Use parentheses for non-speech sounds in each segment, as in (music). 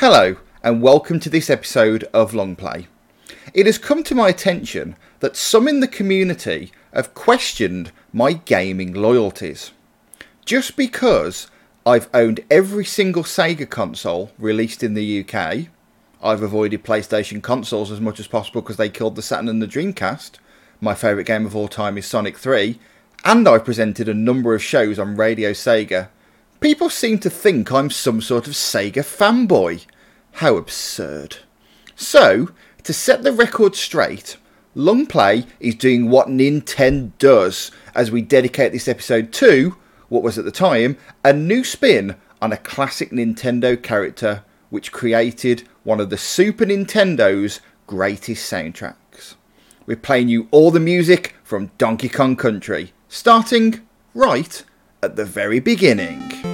Hello, and welcome to this episode of Long Play. It has come to my attention that some in the community have questioned my gaming loyalties. Just because I've owned every single Sega console released in the UK, I've avoided PlayStation consoles as much as possible because they killed the Saturn and the Dreamcast. My favourite game of all time is Sonic 3, and I've presented a number of shows on Radio Sega People seem to think I'm some sort of Sega fanboy. How absurd. So, to set the record straight, Long Play is doing what Nintendo does as we dedicate this episode to, what was at the time, a new spin on a classic Nintendo character which created one of the Super Nintendo's greatest soundtracks. We're playing you all the music from Donkey Kong Country, starting right at the very beginning.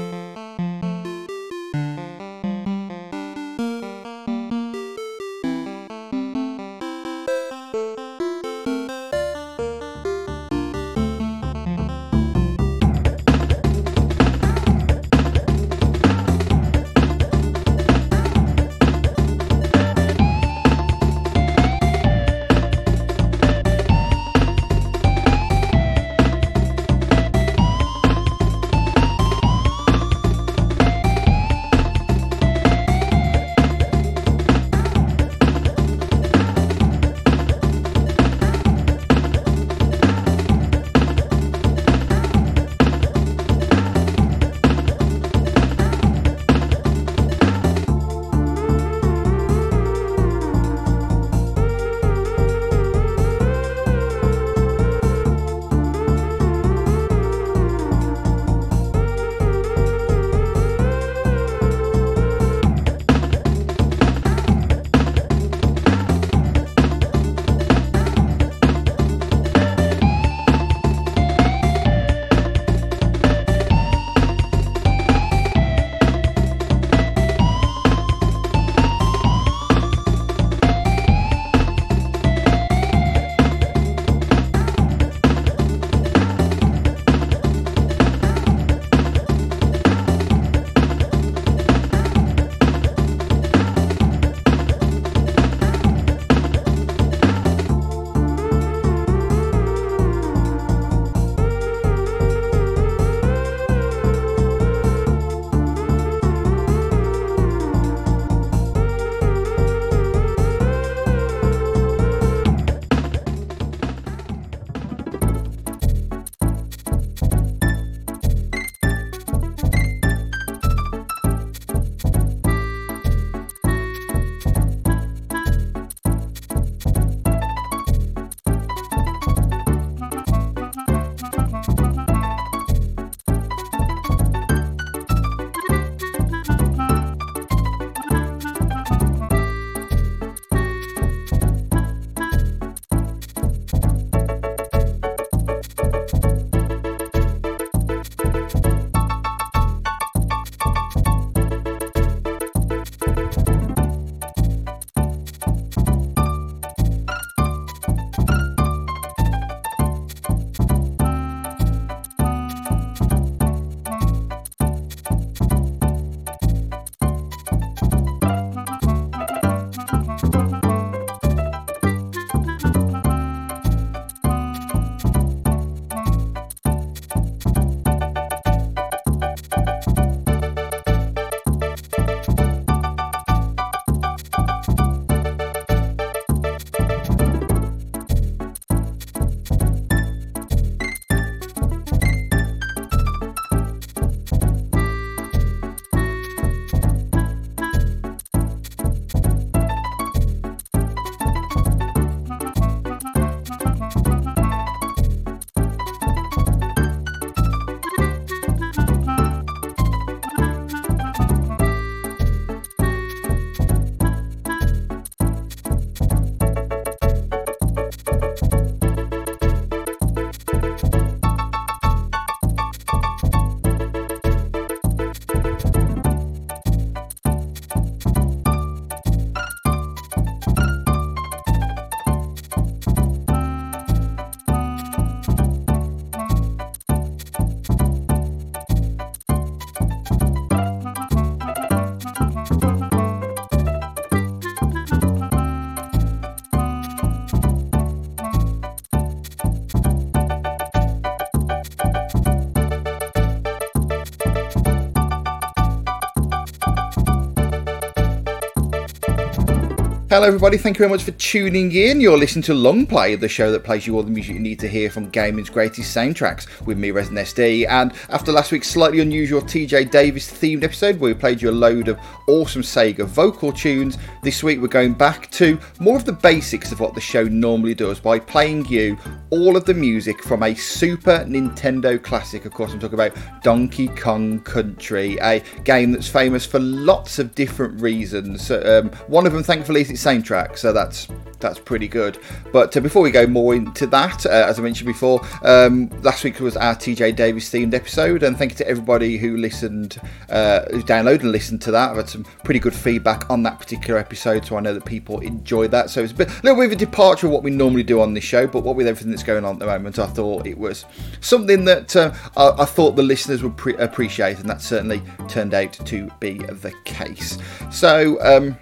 Hello, everybody. Thank you very much for tuning in. You're listening to Long Play, the show that plays you all the music you need to hear from gaming's greatest soundtracks with me, Resident SD. And after last week's slightly unusual TJ Davis themed episode where we played you a load of awesome Sega vocal tunes, this week we're going back to more of the basics of what the show normally does by playing you all of the music from a Super Nintendo classic. Of course, I'm talking about Donkey Kong Country, a game that's famous for lots of different reasons. Um, one of them, thankfully, is same track, so that's that's pretty good. But uh, before we go more into that, uh, as I mentioned before, um, last week was our TJ Davis themed episode, and thank you to everybody who listened, uh, who downloaded and listened to that. I've had some pretty good feedback on that particular episode, so I know that people enjoyed that. So it's a, bit, a little bit of a departure of what we normally do on this show, but what with everything that's going on at the moment, I thought it was something that uh, I, I, thought the listeners would pre- appreciate, and that certainly turned out to be the case. So. Um,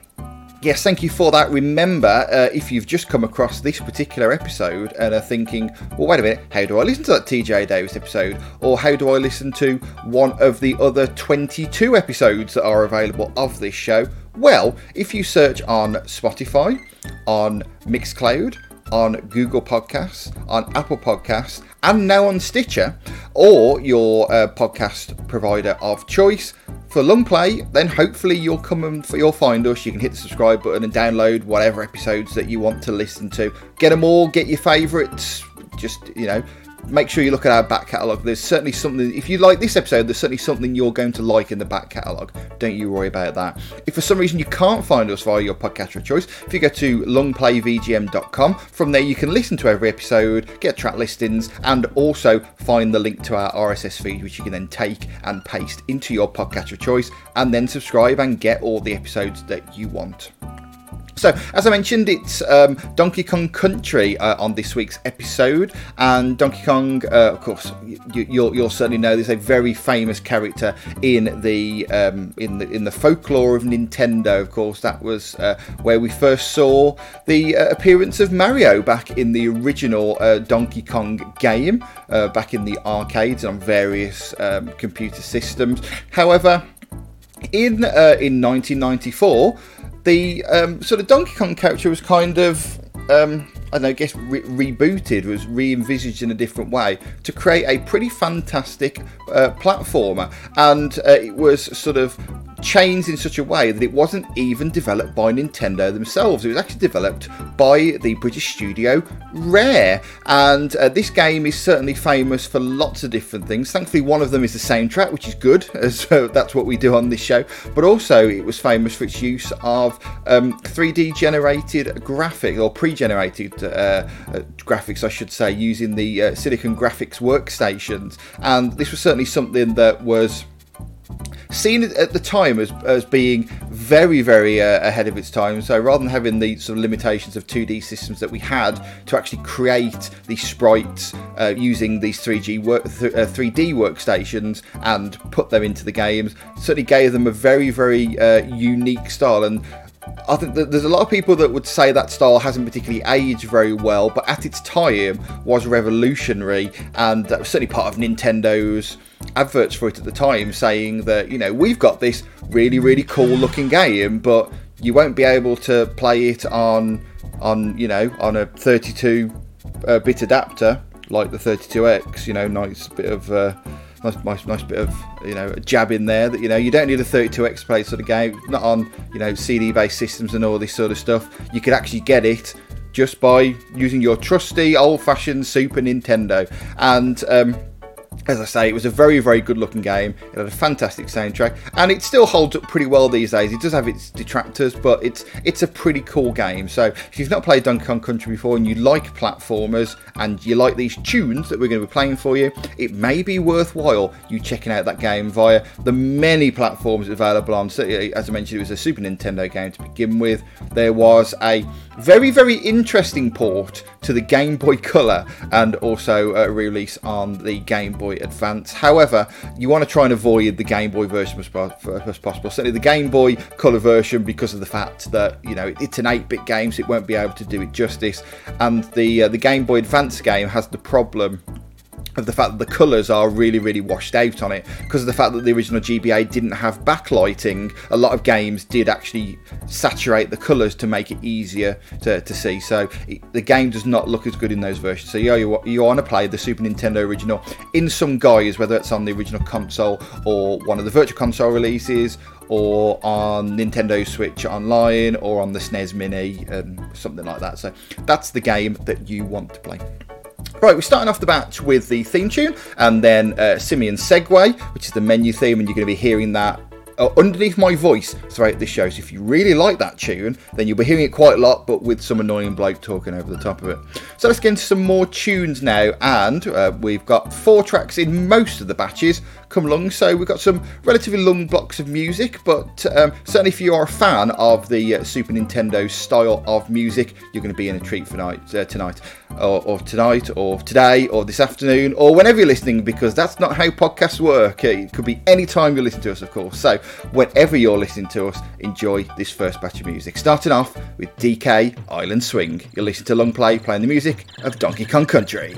yes, thank you for that. Remember, uh, if you've just come across this particular episode and are thinking, well, wait a minute, how do I listen to that TJ Davis episode? Or how do I listen to one of the other 22 episodes that are available of this show? Well, if you search on Spotify, on Mixcloud, on Google Podcasts, on Apple Podcasts, and now on Stitcher, or your uh, podcast provider of choice, for long play, then hopefully you'll come and you'll find us. You can hit the subscribe button and download whatever episodes that you want to listen to. Get them all, get your favourites. Just you know, make sure you look at our back catalogue. There's certainly something, if you like this episode, there's certainly something you're going to like in the back catalogue. Don't you worry about that. If for some reason you can't find us via your podcast of choice, if you go to longplayvgm.com, from there you can listen to every episode, get track listings, and also find the link to our RSS feed, which you can then take and paste into your podcast of choice, and then subscribe and get all the episodes that you want. So, as I mentioned, it's um, Donkey Kong Country uh, on this week's episode, and Donkey Kong, uh, of course, you, will you'll certainly know there's a very famous character in the um, in the in the folklore of Nintendo. Of course, that was uh, where we first saw the uh, appearance of Mario back in the original uh, Donkey Kong game, uh, back in the arcades and on various um, computer systems. However, in uh, in 1994 the um, sort of Donkey Kong character was kind of um, I don't know, I guess re- rebooted, was re-envisaged in a different way to create a pretty fantastic uh, platformer, and uh, it was sort of changed in such a way that it wasn't even developed by Nintendo themselves. It was actually developed by the British studio Rare, and uh, this game is certainly famous for lots of different things. Thankfully, one of them is the soundtrack, which is good, (laughs) as uh, that's what we do on this show. But also, it was famous for its use of um, 3D generated graphic or pre-generated uh, uh, graphics, I should say, using the uh, Silicon Graphics workstations, and this was certainly something that was seen at the time as, as being very, very uh, ahead of its time. So rather than having the sort of limitations of 2D systems that we had to actually create these sprites uh, using these 3G work, th- uh, 3D workstations and put them into the games, certainly gave them a very, very uh, unique style. And I think there's a lot of people that would say that style hasn't particularly aged very well, but at its time was revolutionary, and that was certainly part of Nintendo's adverts for it at the time, saying that you know we've got this really really cool looking game, but you won't be able to play it on on you know on a 32 uh, bit adapter like the 32X. You know, nice bit of. Uh, nice, nice, nice bit of you know jab in there that you know you don't need a 32x play sort of game not on you know cd based systems and all this sort of stuff. You could actually get it just by using your trusty old fashioned super nintendo. And um, as I say, it was a very, very good looking game. It had a fantastic soundtrack, and it still holds up pretty well these days. It does have its detractors, but it's it's a pretty cool game. So if you've not played Donkey Kong Country before and you like platformers and you like these tunes that we're going to be playing for you, it may be worthwhile you checking out that game via the many platforms available on. So, eh, as I mentioned, it was a Super Nintendo game to begin with. There was a very, very interesting port to the Game Boy Color and also a release on the Game Boy Advance. However, you want to try and avoid the Game Boy version as, possible. Certainly, the Game Boy Color version, because of the fact that you know it's an 8-bit game, so it won't be able to do it justice. And the uh, the Game Boy Advance game has the problem of the fact that the colours are really, really washed out on it. Because of the fact that the original GBA didn't have backlighting, a lot of games did actually saturate the colours to make it easier to, to see. So it, the game does not look as good in those versions. So yeah, you, you want to play the Super Nintendo original in some guise, whether it's on the original console or one of the Virtual Console releases or on Nintendo Switch Online or on the SNES Mini, um, something like that. So that's the game that you want to play. Right, we're starting off the batch with the theme tune and then uh, Simian Segue, which is the menu theme, and you're going to be hearing that uh, underneath my voice throughout this show. So if you really like that tune, then you'll be hearing it quite a lot, but with some annoying bloke talking over the top of it. So let's get into some more tunes now, and uh, we've got four tracks in most of the batches come along. So we've got some relatively long blocks of music, but um, certainly if you are a fan of the uh, Super Nintendo style of music, you're going to be in a treat for night uh, tonight, or, or, tonight, or today, or this afternoon, or whenever you're listening, because that's not how podcasts work. It could be any time you listen to us, of course. So whenever you're listening to us, enjoy this first batch of music. Starting off with DK Island Swing. You'll listen to Long Play playing the music of Donkey Kong Country.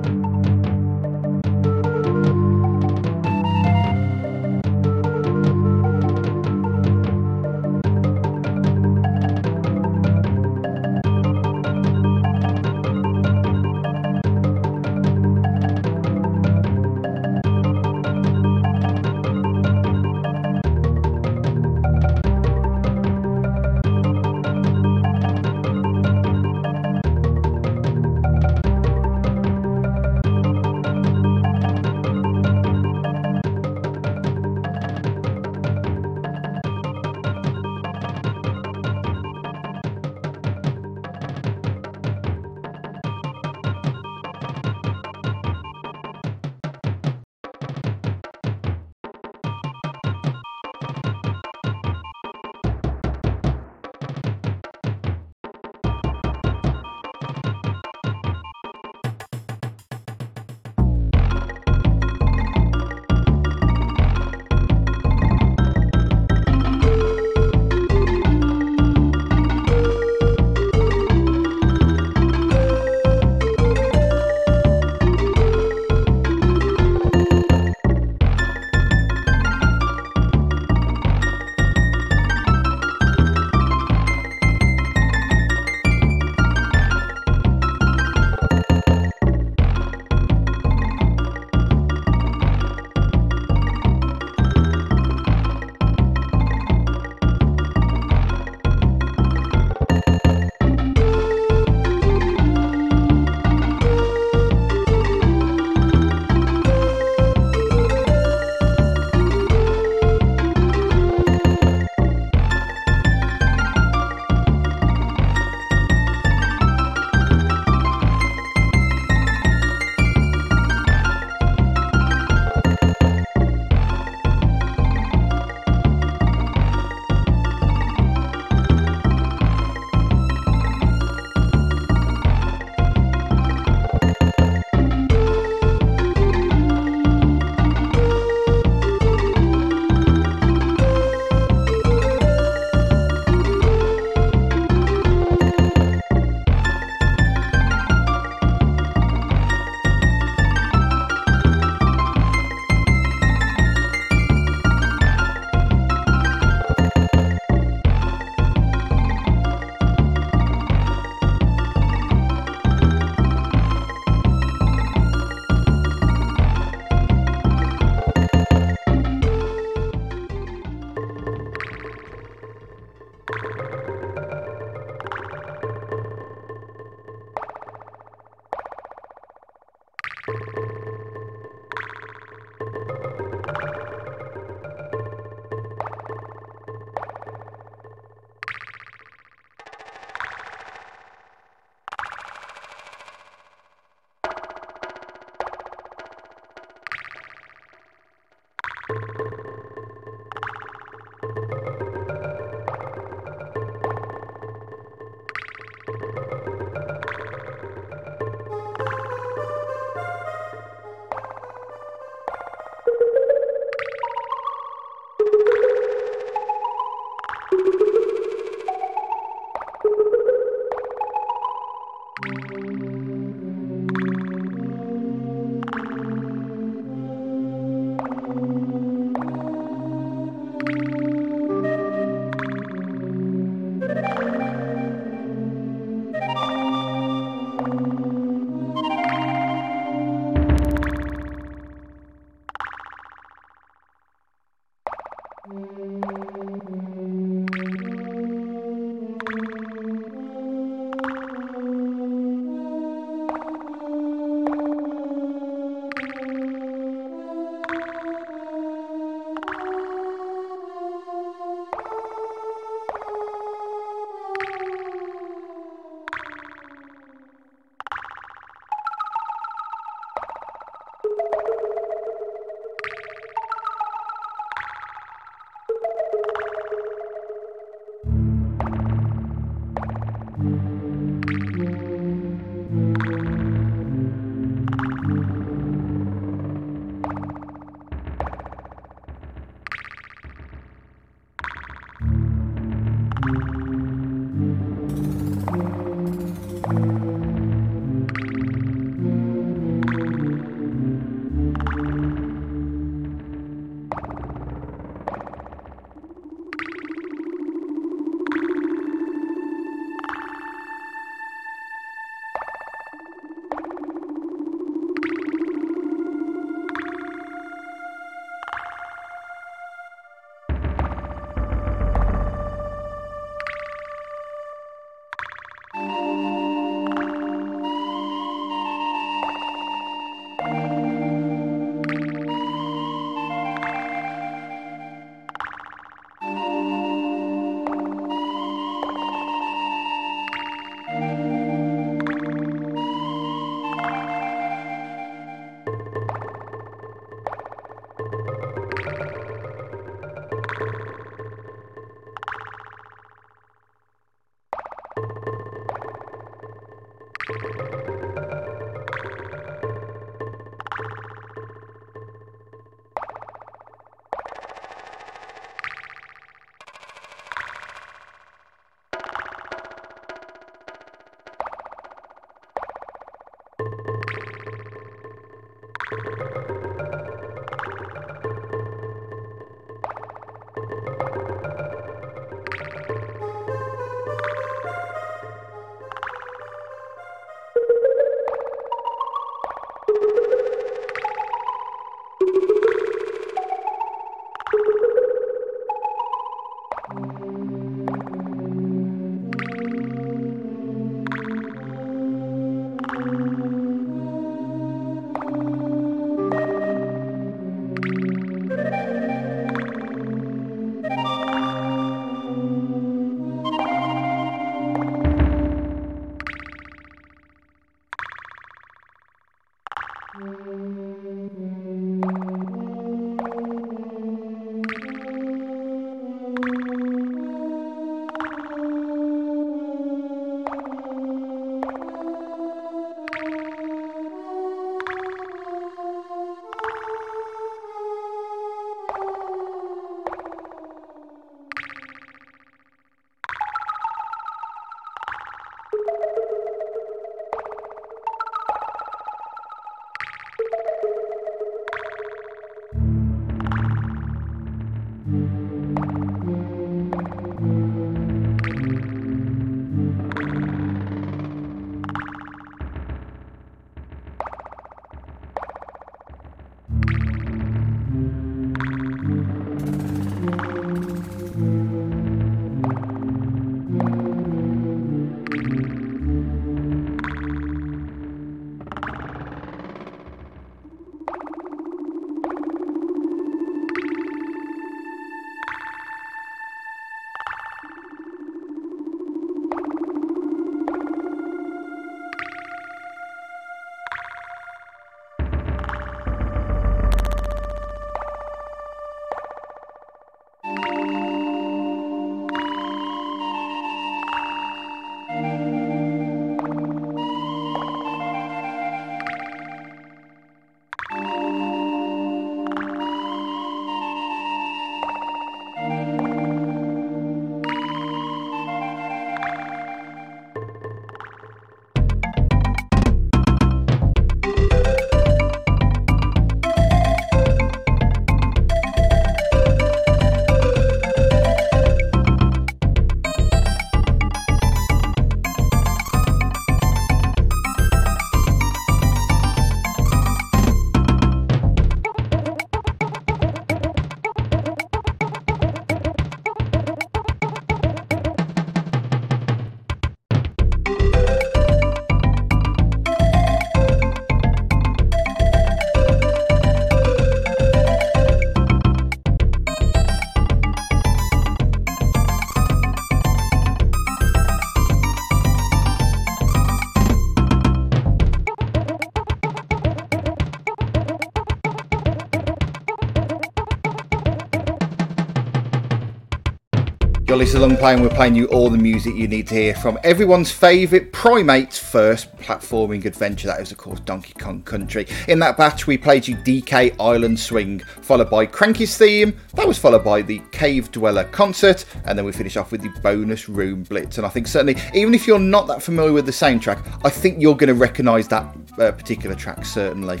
You're listening Long Play and we're playing you all the music you need to hear from everyone's favourite Primate's first platforming adventure. That is, of course, Donkey Kong Country. In that batch, we played you DK Island Swing, followed by Cranky's theme. That was followed by the Cave Dweller concert, and then we finish off with the bonus room blitz. And I think certainly, even if you're not that familiar with the soundtrack, I think you're going to recognise that uh, particular track certainly.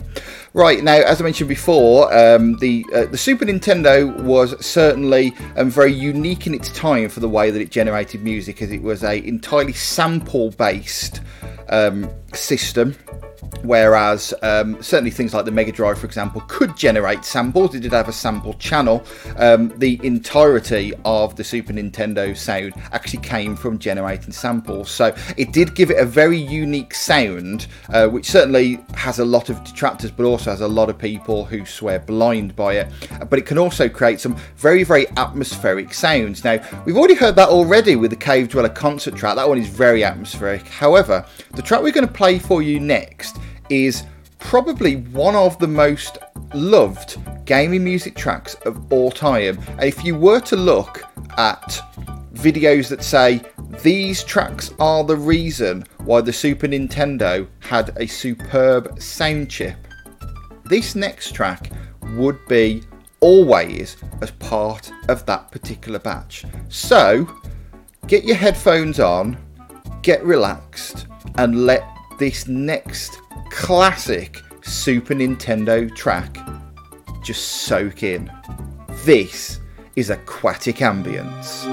Right now, as I mentioned before, um, the uh, the Super Nintendo was certainly um, very unique in its time for the way that it generated music, as it was a entirely sample based um, system Whereas um, certainly things like the Mega Drive, for example, could generate samples. It did have a sample channel. Um, the entirety of the Super Nintendo sound actually came from generating samples. So it did give it a very unique sound, uh, which certainly has a lot of detractors, but also has a lot of people who swear blind by it. But it can also create some very, very atmospheric sounds. Now, we've already heard that already with the Cave Dweller concert track. That one is very atmospheric. However, the track we're going to play for you next is probably one of the most loved gaming music tracks of all time. If you were to look at videos that say these tracks are the reason why the Super Nintendo had a superb sound chip, this next track would be always as part of that particular batch. So get your headphones on, get relaxed, and let this next classic Super Nintendo track just soak in. This is Aquatic Ambience.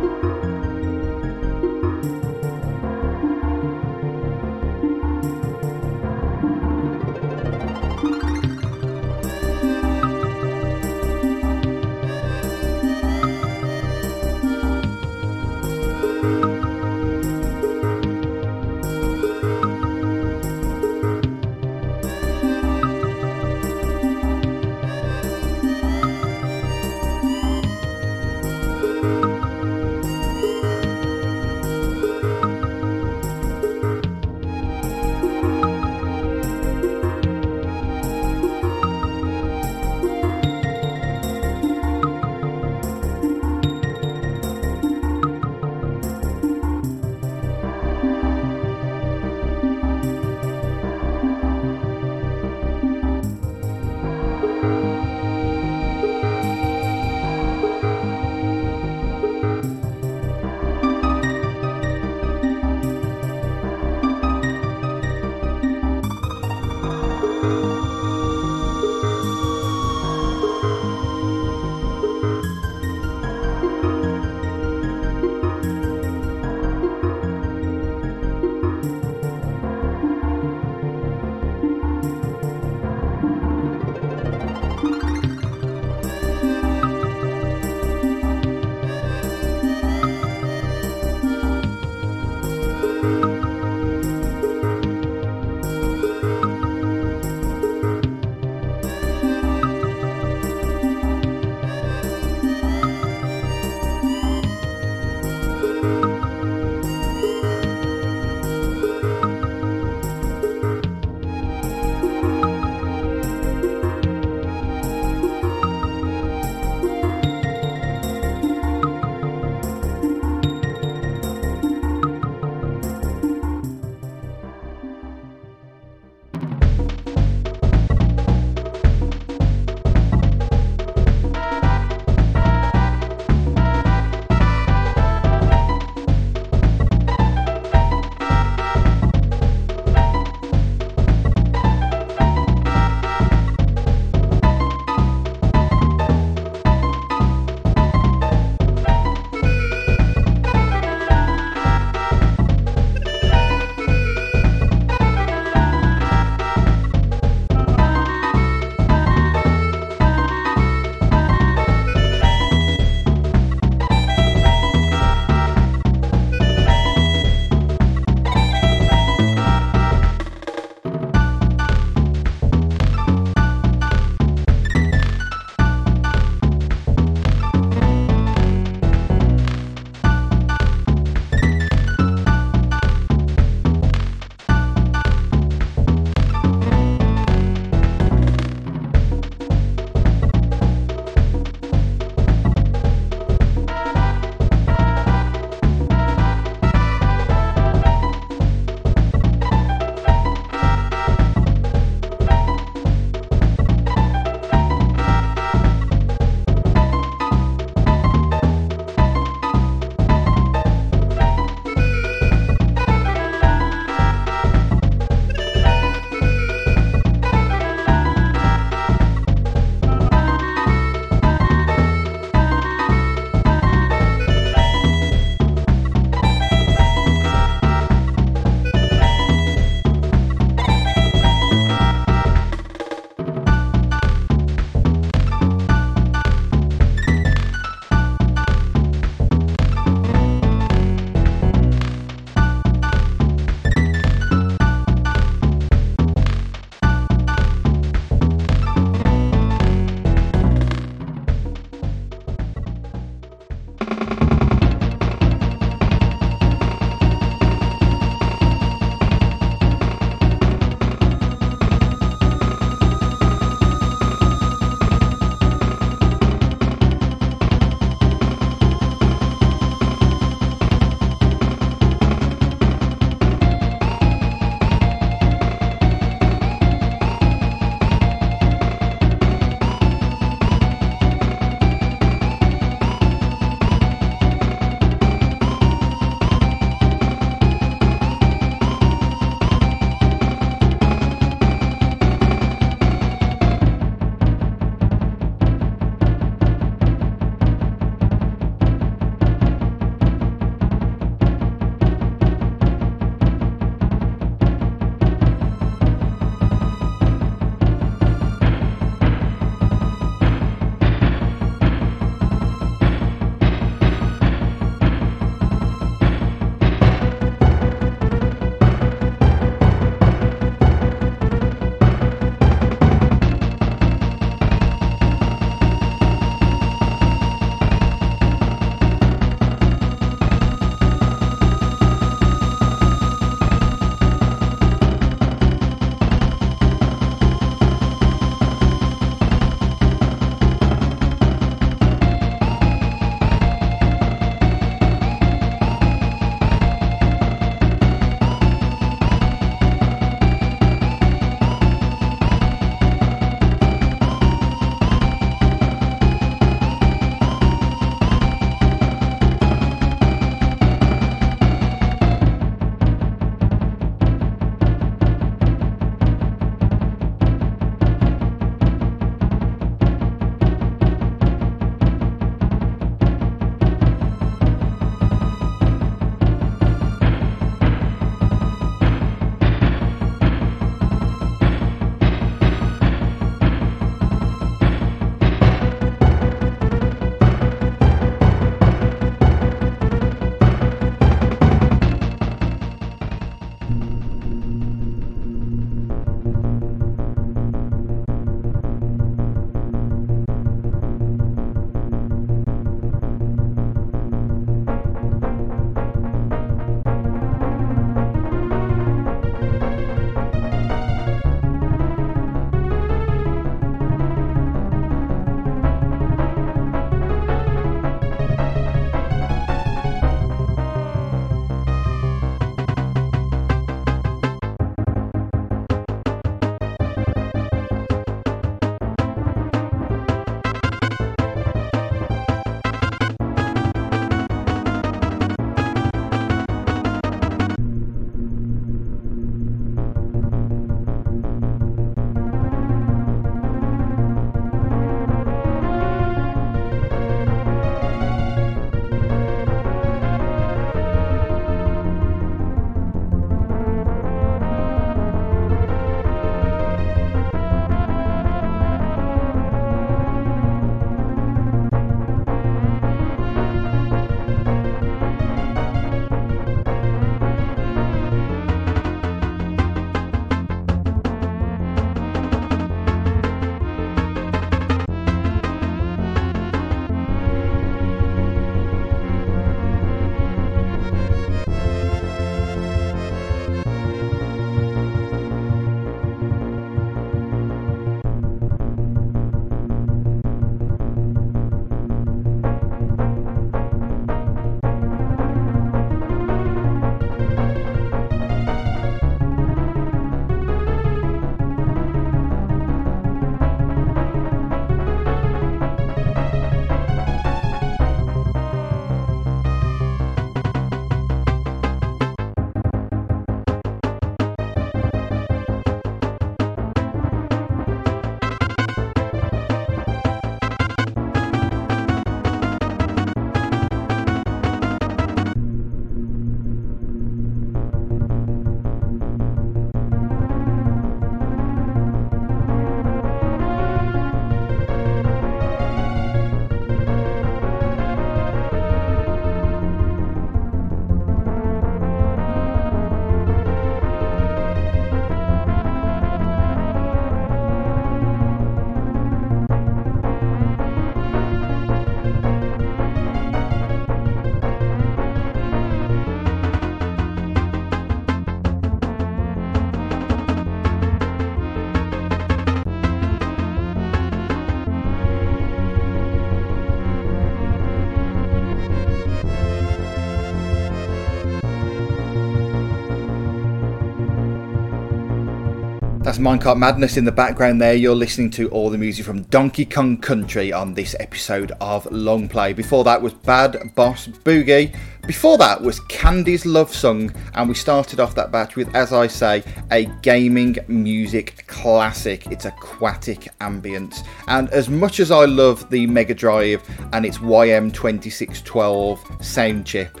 That's Minecart Madness in the background there. You're listening to all the music from Donkey Kong Country on this episode of Long Play. Before that was Bad Boss Boogie. Before that was Candy's Love Song. And we started off that batch with, as I say, a gaming music classic. It's aquatic ambience. And as much as I love the Mega Drive and its YM2612 sound chip,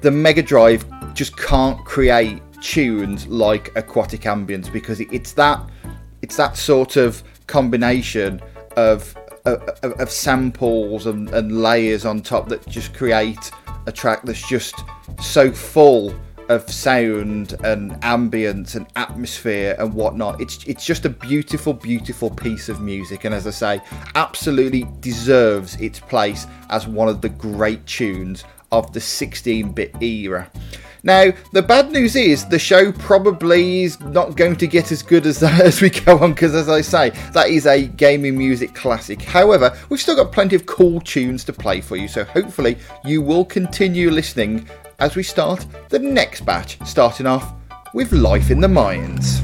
the Mega Drive just can't create tunes like aquatic ambience because it's that it's that sort of combination of of, of samples and, and, layers on top that just create a track that's just so full of sound and ambience and atmosphere and whatnot. It's it's just a beautiful, beautiful piece of music, and as I say, absolutely deserves its place as one of the great tunes of the 16-bit era. Now, the bad news is the show probably is not going to get as good as that (laughs) as we go on, because as I say, that is a gaming music classic. However, we've still got plenty of cool tunes to play for you, so hopefully you will continue listening as we start the next batch, starting off with Life in the Mines.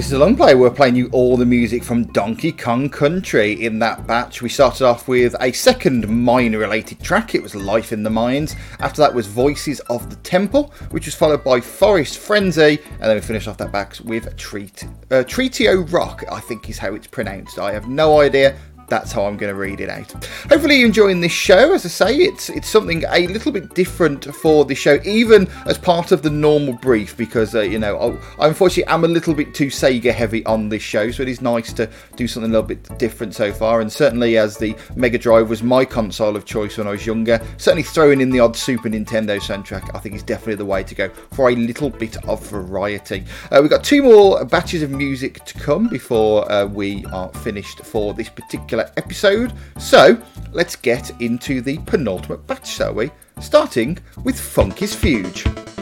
Listening to Long Play. We're playing you all the music from Donkey Kong Country. In that batch, we started off with a second mine related track. It was Life in the Mines. After that was Voices of the Temple, which was followed by Forest Frenzy. And then we finished off that back with Treat, uh, Treatio Rock, I think is how it's pronounced. I have no idea that's how I'm going to read it out. Hopefully, you're enjoying this show. As I say, it's it's something a little bit different for the show, even as part of the normal brief, because uh, you know, I, unfortunately, I'm a little bit too Sega heavy on this show, so it is nice to do something a little bit different so far. And certainly, as the Mega Drive was my console of choice when I was younger, certainly throwing in the odd Super Nintendo soundtrack, I think is definitely the way to go for a little bit of variety. Uh, we've got two more batches of music to come before uh, we are finished for this particular particular episode. So let's get into the penultimate batch, shall we? Starting with Funky's Fugue.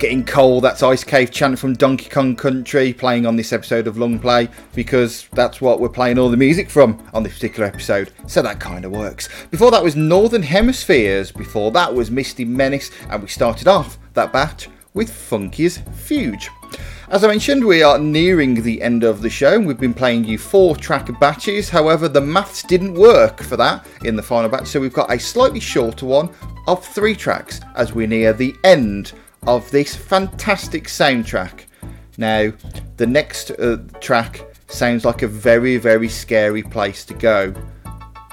Getting cold. That's Ice Cave chant from Donkey Kong Country playing on this episode of Long Play because that's what we're playing all the music from on this particular episode. So that kind of works. Before that was Northern Hemispheres. Before that was Misty Menace. And we started off that batch with Funky's Fugue. As I mentioned, we are nearing the end of the show. And we've been playing you four track batches. However, the maths didn't work for that in the final batch, so we've got a slightly shorter one of three tracks as we near the end of this fantastic soundtrack. Now, the next uh, track sounds like a very, very scary place to go,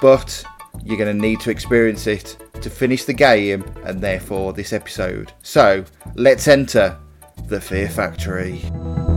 but you're going to need to experience it to finish the game and therefore this episode. So, let's enter the Fear Factory.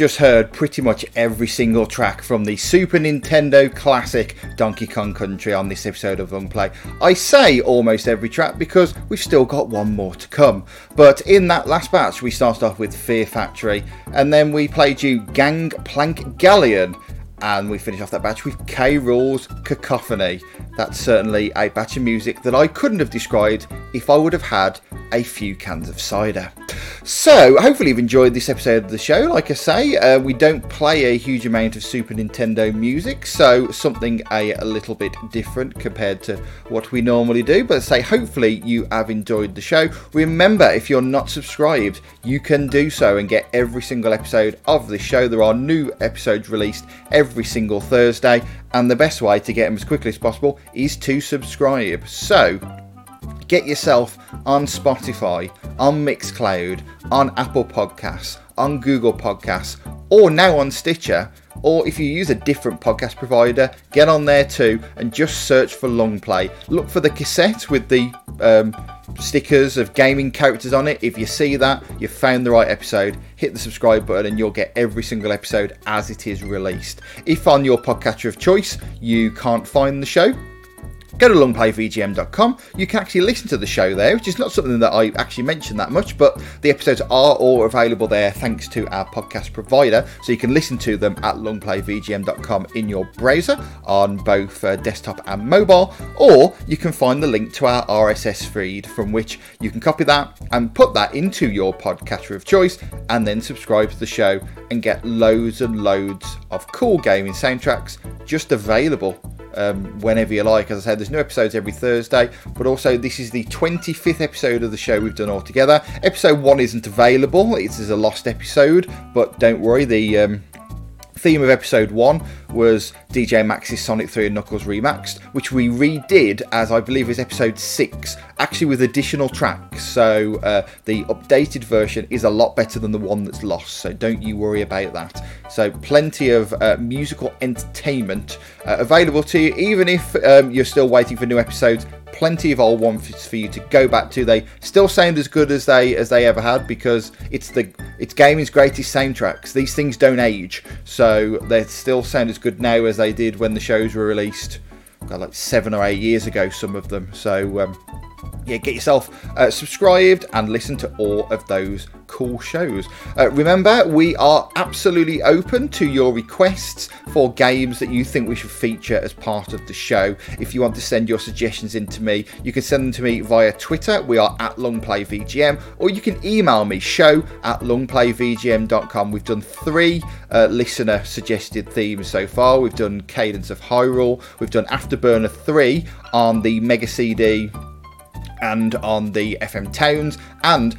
Just heard pretty much every single track from the Super Nintendo classic Donkey Kong Country on this episode of Long Play. I say almost every track because we've still got one more to come. But in that last batch, we started off with Fear Factory, and then we played you Gang Plank Galleon and we finish off that batch with K. Rool's Cacophony. That's certainly a batch of music that I couldn't have described if I would have had a few cans of cider. So, hopefully, you've enjoyed this episode of the show. Like I say, uh, we don't play a huge amount of Super Nintendo music, so something a, a, little bit different compared to what we normally do. But I say, hopefully, you have enjoyed the show. Remember, if you're not subscribed, you can do so and get every single episode of the show. There are new episodes released every single Thursday, and the best way to get them as quickly as possible is to subscribe. So, get yourself on Spotify, on Mixcloud, on Apple Podcasts, on Google Podcasts, or now on Stitcher. Or if you use a different podcast provider, get on there too and just search for Long Play. Look for the cassette with the um, stickers of gaming characters on it. If you see that, you've found the right episode. Hit the subscribe button and you'll get every single episode as it is released. If on your podcatcher of choice you can't find the show, go to longplayvgm.com. You can actually listen to the show there, which is not something that I actually mention that much, but the episodes are all available there thanks to our podcast provider. So you can listen to them at longplayvgm.com in your browser on both uh, desktop and mobile, or you can find the link to our RSS feed from which you can copy that and put that into your podcatcher of choice and then subscribe to the show and get loads and loads of cool gaming soundtracks just available um, whenever you like. As I said, there's new episodes every Thursday, but also this is the 25th episode of the show we've done all together. Episode one isn't available; it is a lost episode, but don't worry, the um, theme of episode one was DJ Max's Sonic 3 and Knuckles Remaxed, which we redid as I believe is episode six, actually with additional tracks. So uh, the updated version is a lot better than the one that's lost, so don't you worry about that. So plenty of uh, musical entertainment uh, available to you, even if um, you're still waiting for new episodes plenty of old ones for you to go back to. They still sound as good as they as they ever had because it's the it's gaming's greatest soundtracks. These things don't age, so they still sound as good now as they did when the shows were released. Like seven or eight years ago, some of them. So um, yeah, get yourself uh, subscribed and listen to all of those cool shows. Uh, remember, we are absolutely open to your requests for games that you think we should feature as part of the show. If you want to send your suggestions in to me, you can send them to me via Twitter. We are at longplayvgm, or you can email me show at longplayvgm.com. We've done three uh, listener suggested themes so far. We've done Cadence of Hyrule, we've done Afterburner 3 on the Mega CD and on the FM Towns. And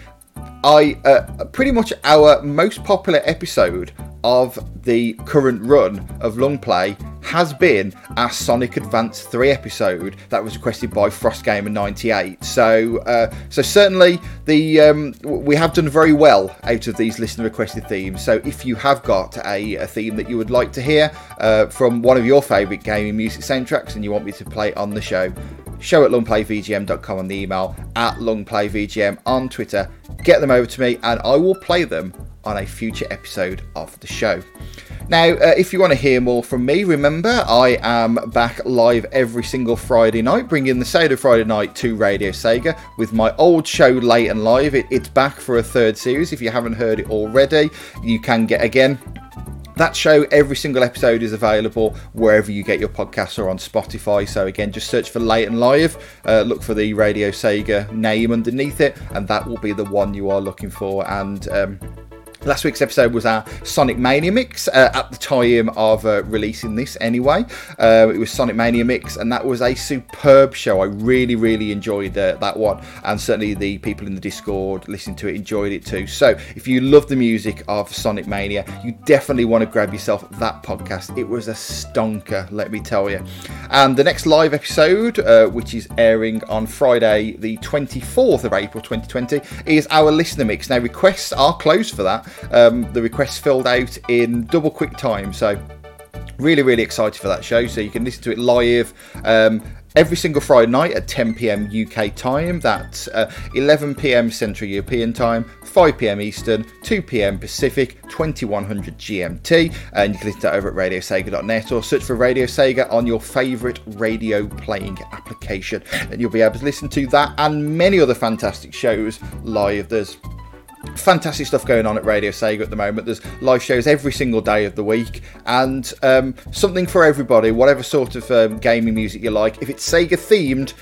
I uh, pretty much our most popular episode of the current run of Long Play has been our Sonic Advance 3 episode that was requested by Frost Gamer 98. So, uh, so certainly the um, we have done very well out of these listener requested themes. So, if you have got a, a theme that you would like to hear uh, from one of your favourite gaming music soundtracks and you want me to play on the show, show at longplayvgm.com on the email, at longplayvgm on Twitter. Get them over to me and I will play them on a future episode of the show. Now, uh, if you want to hear more from me, remember I am back live every single Friday night, bringing the Seder Friday night to Radio Sega with my old show Late and Live. It, it's back for a third series. If you haven't heard it already, you can get again that show, every single episode is available wherever you get your podcasts or on Spotify. So, again, just search for Late and Live, uh, look for the Radio Sega name underneath it, and that will be the one you are looking for. And um, Last week's episode was our Sonic Mania mix uh, at the time of uh, releasing this, anyway. Uh, it was Sonic Mania mix, and that was a superb show. I really, really enjoyed uh, that one, and certainly the people in the Discord listening to it enjoyed it too. So, if you love the music of Sonic Mania, you definitely want to grab yourself that podcast. It was a stonker, let me tell you. And the next live episode, uh, which is airing on Friday, the 24th of April 2020, is our listener mix. Now, requests are closed for that. Um, the requests filled out in double quick time, so really really excited for that show so you can listen to it live um, every single Friday night at 10 pm UK time. That's uh, 11 pm Central European time, 5 pm Eastern, 2 pm Pacific, 2100 GMT. And you can listen to that over at radiosega.net or search for Radio Sega on your favourite radio playing application. And you'll be able to listen to that and many other fantastic shows live. There's fantastic stuff going on at Radio Sega at the moment. There's live shows every single day of the week, and um, something for everybody, whatever sort of um, gaming music you like. If it's Sega themed,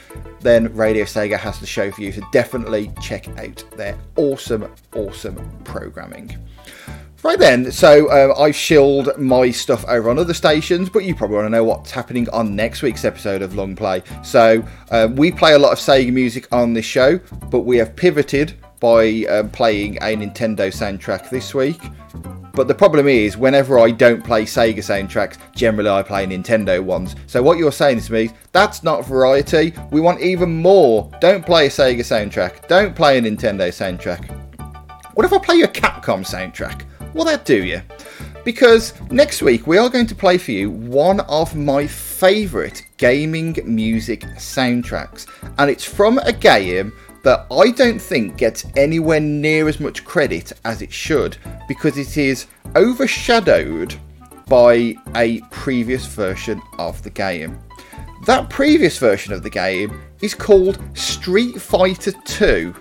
then Radio Sega has the show for you. So definitely check out their awesome, awesome programming. Right then, so uh, I've shilled my stuff over on other stations, but you probably want to know what's happening on next week's episode of Long Play. So uh, we play a lot of Sega music on this show, but we have pivoted by um, playing a Nintendo soundtrack this week. But the problem is, whenever I don't play Sega soundtracks, generally I play Nintendo ones. So what you're saying to me, that's not variety. We want even more. Don't play a Sega soundtrack. Don't play a Nintendo soundtrack. What if I play you a Capcom soundtrack? Will that do you? Because next week we are going to play for you one of my favourite gaming music soundtracks. And it's from a game that I don't think gets anywhere near as much credit as it should because it is overshadowed by a previous version of the game. That previous version of the game is called Street Fighter 2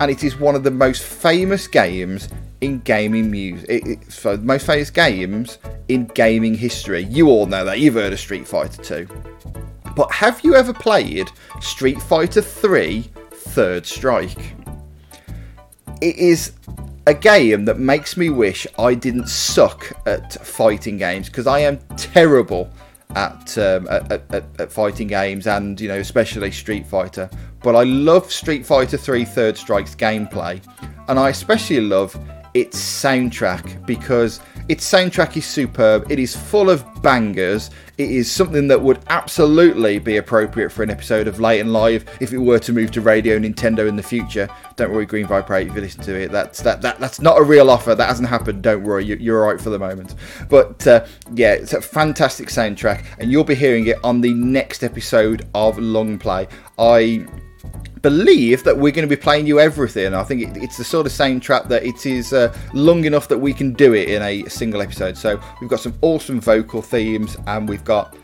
and it is one of the most famous games in gaming music. So most famous games in gaming history. You all know that. You've heard of Street Fighter 2. But have you ever played Street Fighter 3 Third Strike. It is a game that makes me wish I didn't suck at fighting games because I am terrible at, um, at, at, at, fighting games and you know especially Street Fighter. But I love Street Fighter 3 Third Strike's gameplay, and I especially love its soundtrack because its soundtrack is superb. It is full of bangers. It is something that would absolutely be appropriate for an episode of Late and Live if it were to move to Radio Nintendo in the future. Don't worry, Green 8, if you listen to it. That's that, that that's not a real offer. That hasn't happened. Don't worry, you, are alright for the moment. But uh, yeah, it's a fantastic soundtrack, and you'll be hearing it on the next episode of Long Play. I believe that we're going to be playing you everything. I think it, it's the sort of same trap that it is uh, long enough that we can do it in a single episode. So we've got some awesome vocal themes and we've got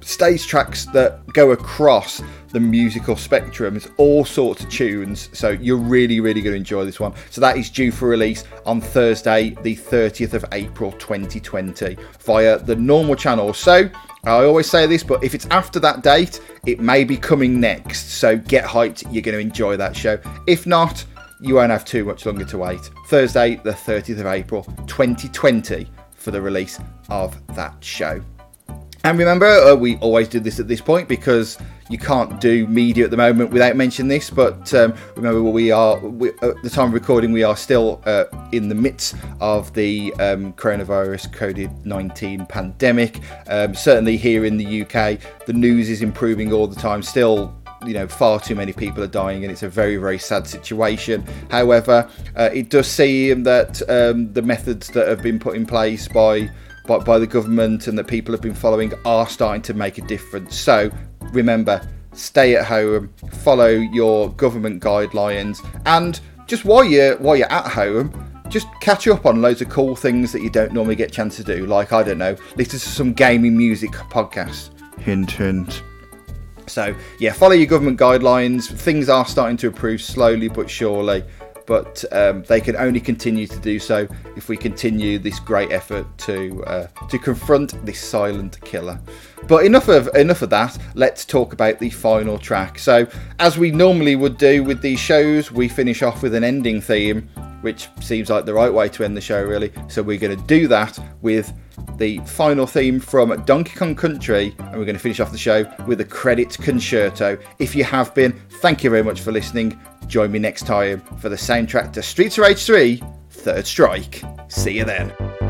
stage tracks that go across the musical spectrum. It's all sorts of tunes, so you're really, really going to enjoy this one. So that is due for release on Thursday, the 30th of April 2020, via the normal channel. So I always say this, but if it's after that date, it may be coming next. So get hyped, you're going to enjoy that show. If not, you won't have too much longer to wait. Thursday, the 30th of April, 2020, for the release of that show. And remember, uh, we always do this at this point because you can't do media at the moment without mentioning this. But um, remember, we are we, at the time of recording, we are still uh, in the midst of the um, coronavirus COVID nineteen pandemic. Um, certainly here in the UK, the news is improving all the time. Still, you know far too many people are dying and it's a very very sad situation however uh, it does seem that um, the methods that have been put in place by by, by the government and that people have been following are starting to make a difference. So remember, stay at home, follow your government guidelines, and just while you're while you're at home, just catch up on loads of cool things that you don't normally get a chance to do. Like I don't know, listen to some gaming music podcasts. Hint hint. So yeah, follow your government guidelines. Things are starting to improve slowly but surely but um, they can only continue to do so if we continue this great effort to uh, to confront this silent killer. But enough of enough of that. Let's talk about the final track. So, as we normally would do with these shows, we finish off with an ending theme, which seems like the right way to end the show, really. So we're going to do that with the final theme from Donkey Kong Country, and we're going to finish off the show with a credit concerto. If you have been, thank you very much for listening. Join me next time for the soundtrack to Streets of Rage 3 Third Strike. See you then.